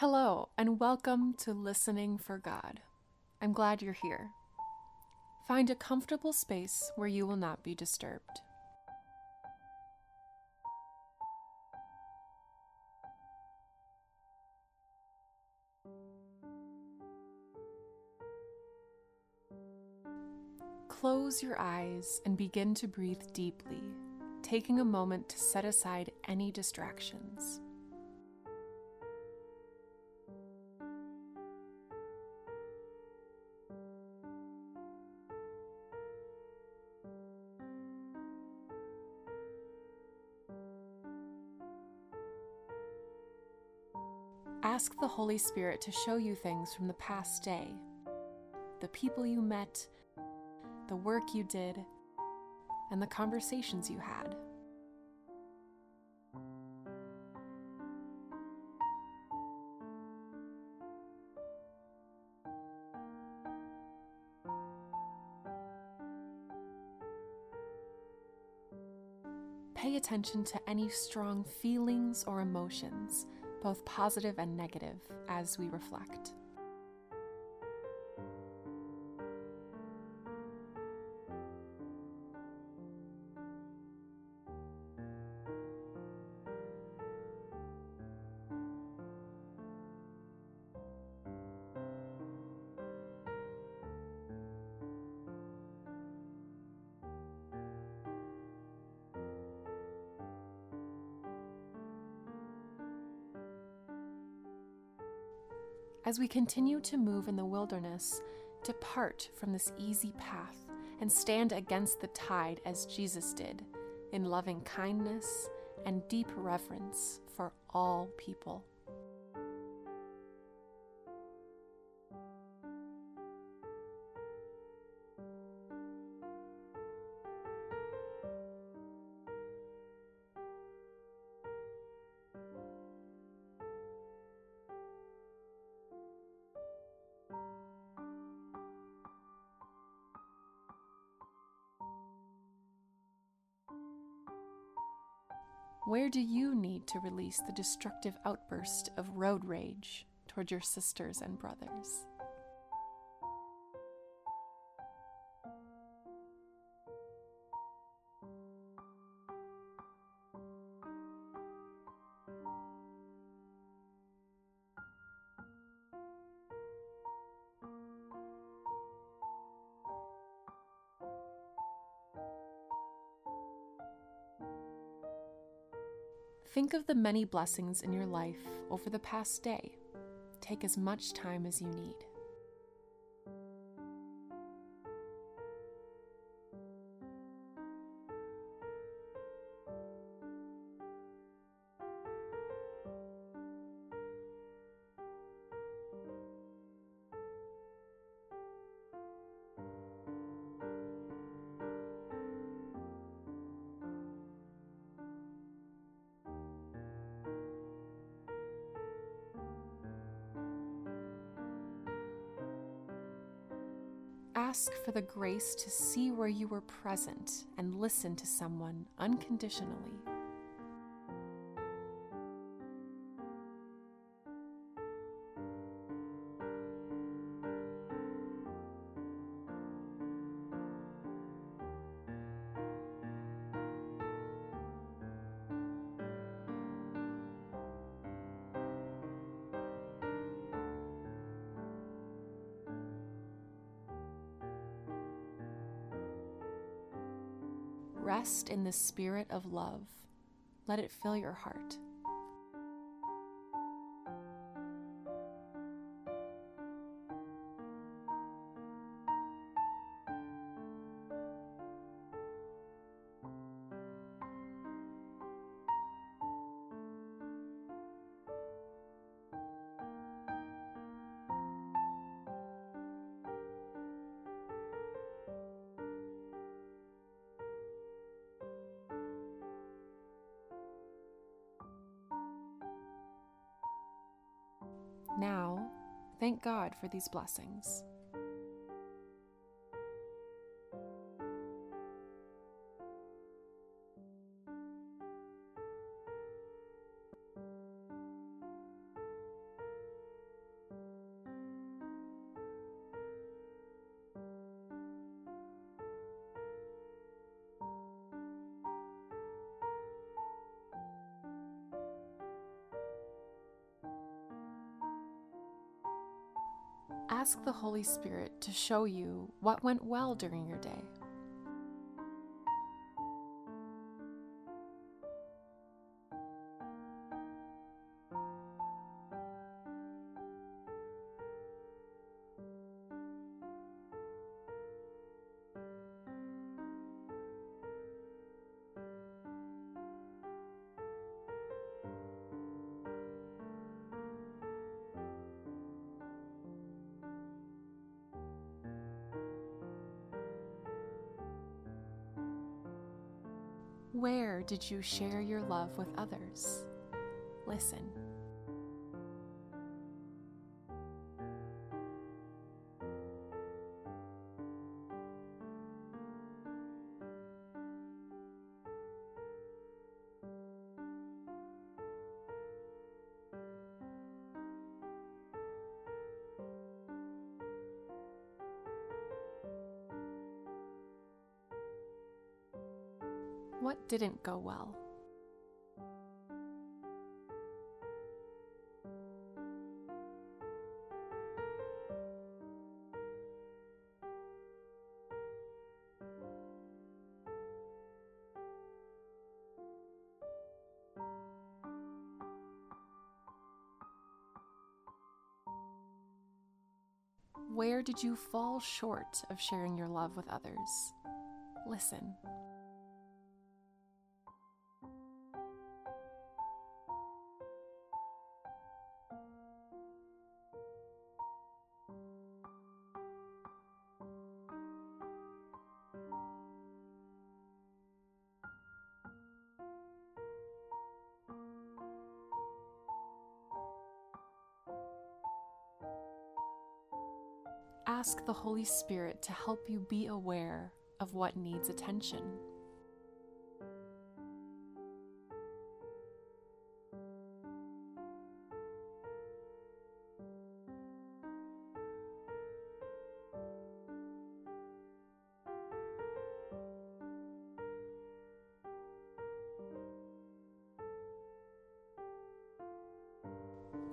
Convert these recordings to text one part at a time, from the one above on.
Hello, and welcome to Listening for God. I'm glad you're here. Find a comfortable space where you will not be disturbed. Close your eyes and begin to breathe deeply, taking a moment to set aside any distractions. Ask the Holy Spirit to show you things from the past day the people you met, the work you did, and the conversations you had. Pay attention to any strong feelings or emotions both positive and negative, as we reflect. As we continue to move in the wilderness, depart from this easy path and stand against the tide as Jesus did, in loving kindness and deep reverence for all people. Where do you need to release the destructive outburst of road rage toward your sisters and brothers? Think of the many blessings in your life over the past day. Take as much time as you need. Ask for the grace to see where you were present and listen to someone unconditionally. Rest in the spirit of love. Let it fill your heart. Thank God for these blessings. Ask the Holy Spirit to show you what went well during your day. Where did you share your love with others? Listen. What didn't go well? Where did you fall short of sharing your love with others? Listen. Ask the Holy Spirit to help you be aware of what needs attention.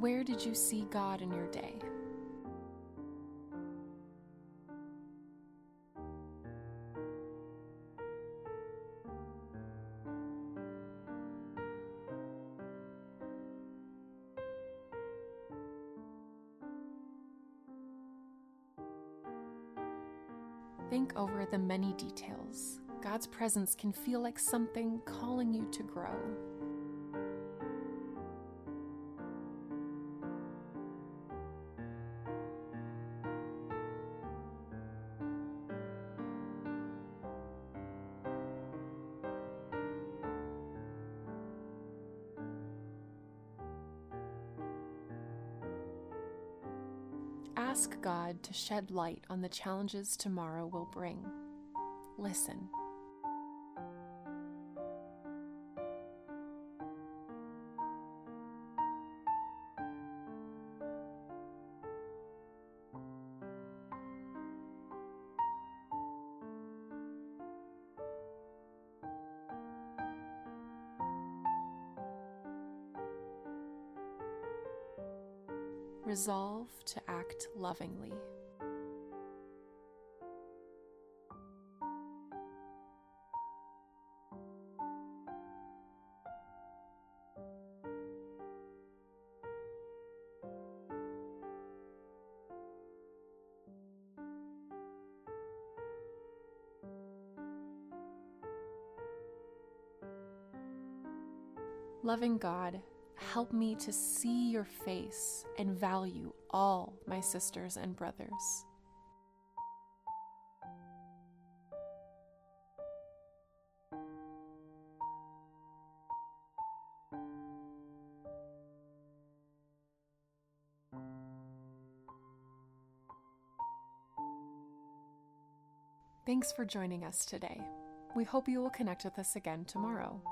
Where did you see God in your day? Think over the many details. God's presence can feel like something calling you to grow. Ask God to shed light on the challenges tomorrow will bring. Listen. Resolve to act lovingly. Loving God, help me to see your face and value all my sisters and brothers. Thanks for joining us today. We hope you will connect with us again tomorrow.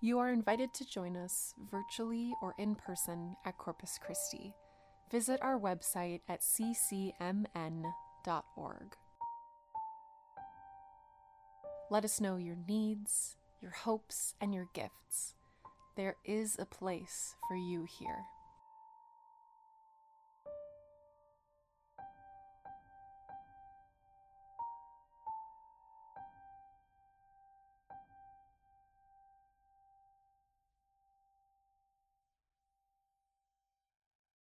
You are invited to join us virtually or in person at Corpus Christi. Visit our website at ccmn.org. Let us know your needs, your hopes, and your gifts. There is a place for you here.